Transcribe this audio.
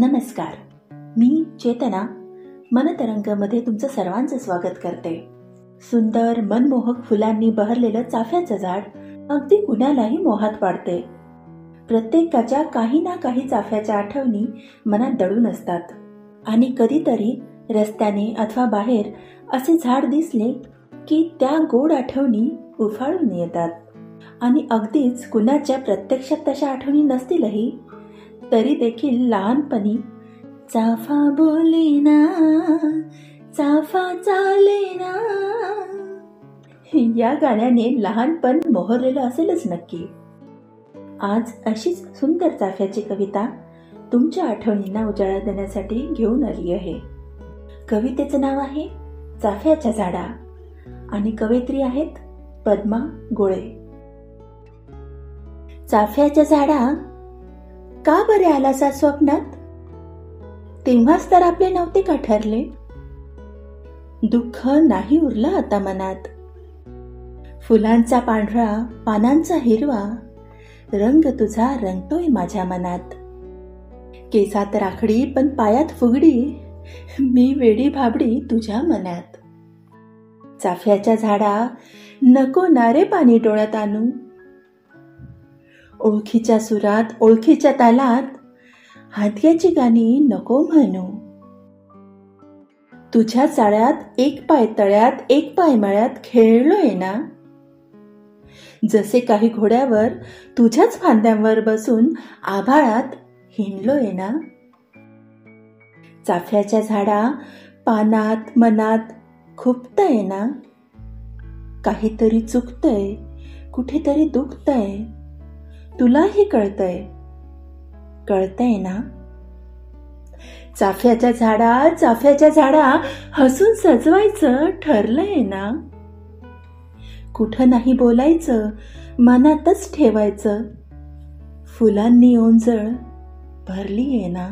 नमस्कार. मी चेतना. मनतरंगमध्ये तुमचं सर्वांचं स्वागत करते. सुंदर मनमोहक फुलांनी बहरलेलं चाफ्याचं झाड अगदी कुणालाही मोहात पाडते. प्रत्येकाच्या काही ना काही चाफ्याच्या आठवणी मनात दडून असतात. आणि कधीतरी रस्त्याने अथवा बाहेर असे झाड दिसले की त्या गोड आठवणी उफाळून येतात. आणि अगदीच कुणाच्या प्रत्यक्षात तशा आठवणी नसतीलही. तरी देखील लहानपणी चाफा बोलेना चाफा चालेना या गाण्याने लहानपण मोहरलेलं असेलच नक्की. आज अशीच सुंदर चाफ्याची कविता तुमच्या आठवणींना उजाळा देण्यासाठी घेऊन आली आहे. कवितेचं नाव आहे चाफ्याच्या झाडा आणि कवयित्री आहेत पद्मा गोळे. चाफ्याच्या झाडा का बरे आलासा स्वप्नात? तेव्हाच तर आपले नव्हते का ठरले? दुःख नाही उरलं आता मनात. फुलांचा पांढरा पानांचा हिरवा रंग तुझा रंगतोय माझ्या मनात. केसात राखडी पण पायात फुगडी मी वेडी भाबडी तुझ्या मनात. चाफ्याच्या झाडा नको नारे पाणी डोळ्यात आणू. ओळखीच्या सुरात ओळखीच्या तालात. हातग्याची गाणी नको म्हणू. तुझ्या चाळ्यात एक पाय तळ्यात एक पाय मळ्यात खेळलोय ना? जसे काही घोड्यावर तुझ्याच फांद्यांवर बसून आभाळात हिंडलोय ना? चाफ्याच्या झाडा पानात मनात खुपतय ना? काहीतरी चुकतय कुठेतरी दुखतय. तुलाही कळतय. कळतय ना? चाफ्याच्या झाडा चाफ्याच्या झाडा हसून सजवायचं ठरलंय ना? कुठं नाही बोलायचं मनातच ठेवायचं. फुलांनी ओंजळ भरली आहे ना?